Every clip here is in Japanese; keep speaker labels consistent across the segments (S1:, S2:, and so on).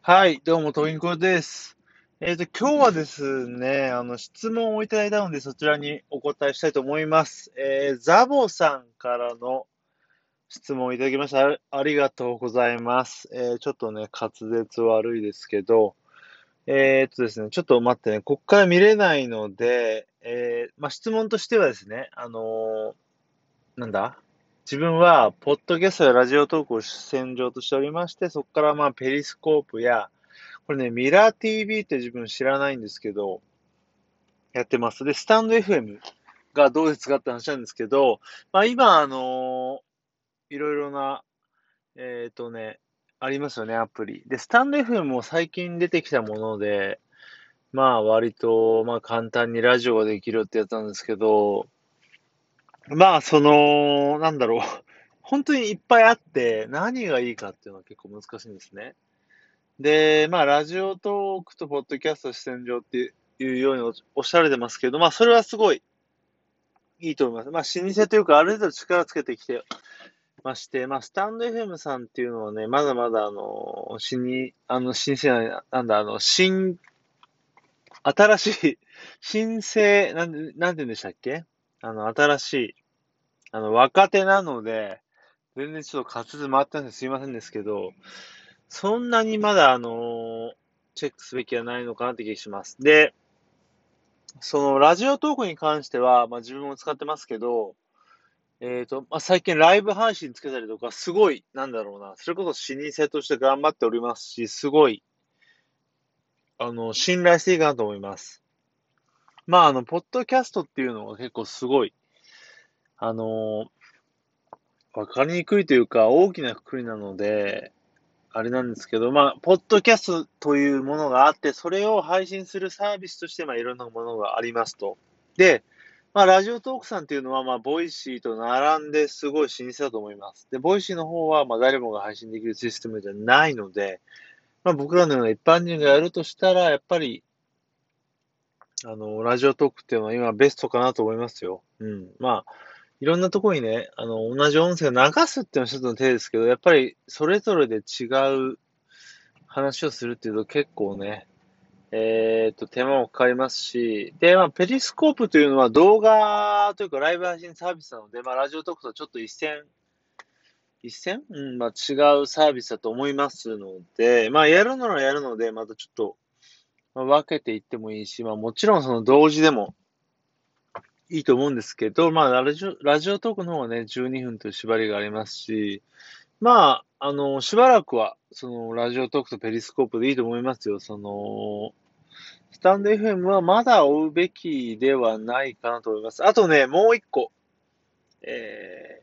S1: はい、どうも、トインコです。えっと、今日はですね、あの、質問をいただいたので、そちらにお答えしたいと思います。えー、ザボさんからの質問をいただきました。あありがとうございます。えー、ちょっとね、滑舌悪いですけど、えー、っとですね、ちょっと待ってね、こっから見れないので、えー、まあ、質問としてはですね、あのなんだ？自分は、ポッドキャストやラジオトークを主戦場としておりまして、そこからまあ、ペリスコープや、これね、ミラー TV って自分知らないんですけど、やってます。で、スタンド FM がどうですかって話なんですけど、まあ今、あのー、いろいろな、えっ、ー、とね、ありますよね、アプリ。で、スタンド FM も最近出てきたもので、まあ割と、まあ簡単にラジオができるってやつなんですけど、まあ、その、なんだろう。本当にいっぱいあって、何がいいかっていうのは結構難しいんですね。で、まあ、ラジオトークとポッドキャスト視線上っていうようにおっしゃられてますけど、まあ、それはすごいいいと思います。まあ、老舗というか、ある程度力つけてきてまして、まあ、スタンド FM さんっていうのはね、まだまだ、あの、新に、あの、新鮮な、なんだ、あの、新、新しい、新生、なんで、なんて言うんでしたっけ？あの、新しい、あの、若手なので、全然ちょっと滑舌回ってないんですいませんですけど、そんなにまだ、あのチェックすべきはないのかなって気がします。で、その、ラジオトークに関しては、まあ自分も使ってますけど、えっ、ー、と、まあ最近ライブ配信つけたりとか、すごい、なんだろうな、それこそ老舗として頑張っておりますし、すごい、あの、信頼していいかなと思います。まあ、あの、ポッドキャストっていうのは結構すごい、あのわかりにくいというか、大きなくくりなので、あれなんですけど、まあ、ポッドキャストというものがあって、それを配信するサービスとして、まあ、いろんなものがありますと。で、まあ、 Radiotalk さんっていうのは、まあ、 Voicy と並んですごい老舗だと思います。で、 Voicy の方は、まあ、誰もが配信できるシステムじゃないので、まあ、僕らのような一般人がやるとしたら、やっぱり、あの、ラジオトークっていうのは今ベストかなと思いますよ。うん。まあ、いろんなとこにね、あの、同じ音声を流すっていうのは一つの手ですけど、やっぱりそれぞれで違う話をするっていうと結構ね、えっ、と、手間もかかりますし、で、まあ、ペリスコープというのは動画というかライブ配信サービスなので、まあ、ラジオトークとはちょっと一線、一線？うん、まあ、違うサービスだと思いますので、まあ、やるならやるので、またちょっと、分けていってもいいし、まあもちろんその同時でもいいと思うんですけど、まあラジオ、ラジオトークの方はね、12分という縛りがありますし、まあ、あの、しばらくは、その、ラジオトークとペリスコープでいいと思いますよ。その、スタンド FM はまだ追うべきではないかなと思います。あとね、もう一個。え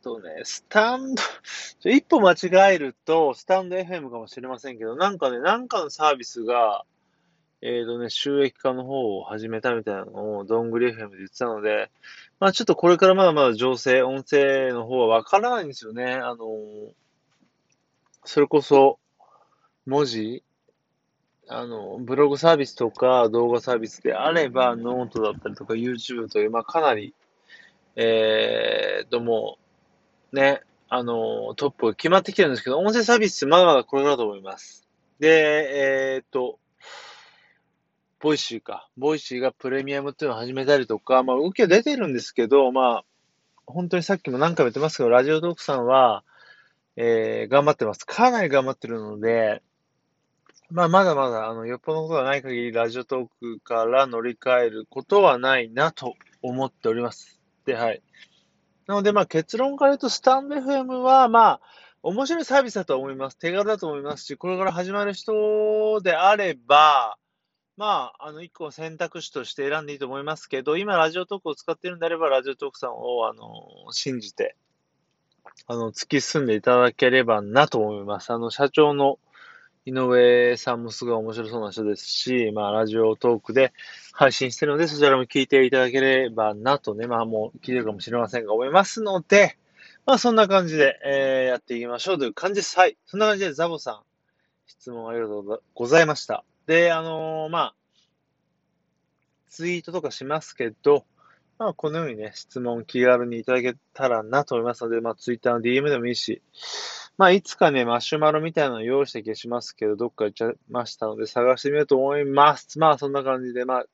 S1: ー、とね、スタンド、一歩間違えると、スタンド FM かもしれませんけど、なんかね、なんかのサービスが、えっ、ー、とね、収益化の方を始めたみたいなのを、どんぐり FM で言ってたので、まあちょっとこれからまだまだ情勢、音声の方はわからないんですよね。あの、それこそ、文字、あの、ブログサービスとか動画サービスであれば、ノートだったりとか YouTube という、まあかなり、えーと、もう、ね、あの、トップが決まってきてるんですけど、音声サービスまだまだこれだと思います。で、えーと、 Voicy か。 Voicy がプレミアムっていうのを始めたりとか、まあ、動きは出てるんですけど、まあ、本当にさっきも何回も言ってますけど、 Radiotalk さんは、えー、頑張ってます。かなり頑張ってるので、まあ、まだまだ、あの、よっぽどのことがない限り、 Radiotalk から乗り換えることはないなと思っております。で、はい。なので、まあ、結論から言うと、 stand.fm は、まあ、面白いサービスだと思います。手軽だと思いますし、これから始まる人であれば、まあ、あの、一個選択肢として選んでいいと思いますけど、今、ラジオトークを使っているんであれば、ラジオトークさんを、あの、信じて、あの、突き進んでいただければなと思います。あの、社長の井上さんもすごい面白そうな人ですし、まあ、ラジオトークで配信してるので、そちらも聞いていただければなとね、まあ、もう聞いてるかもしれませんが、思いますので、まあ、そんな感じで、えー、やっていきましょうという感じです。はい。そんな感じで、ザボさん、質問ありがとうございました。で、あのー、まあ、ツイートとかしますけど、まあ、このようにね、質問気軽にいただけたらなと思いますので、まあ、ツイッターの DM でもいいし、まあ、いつかね、マシュマロみたいなの用意して消しますけど、どっか行っちゃいましたので、探してみようと思います。まあ、そんな感じで、まあ、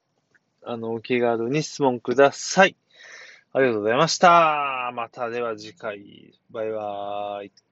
S1: あの、気軽に質問ください。ありがとうございました。またでは次回。バイバーイ。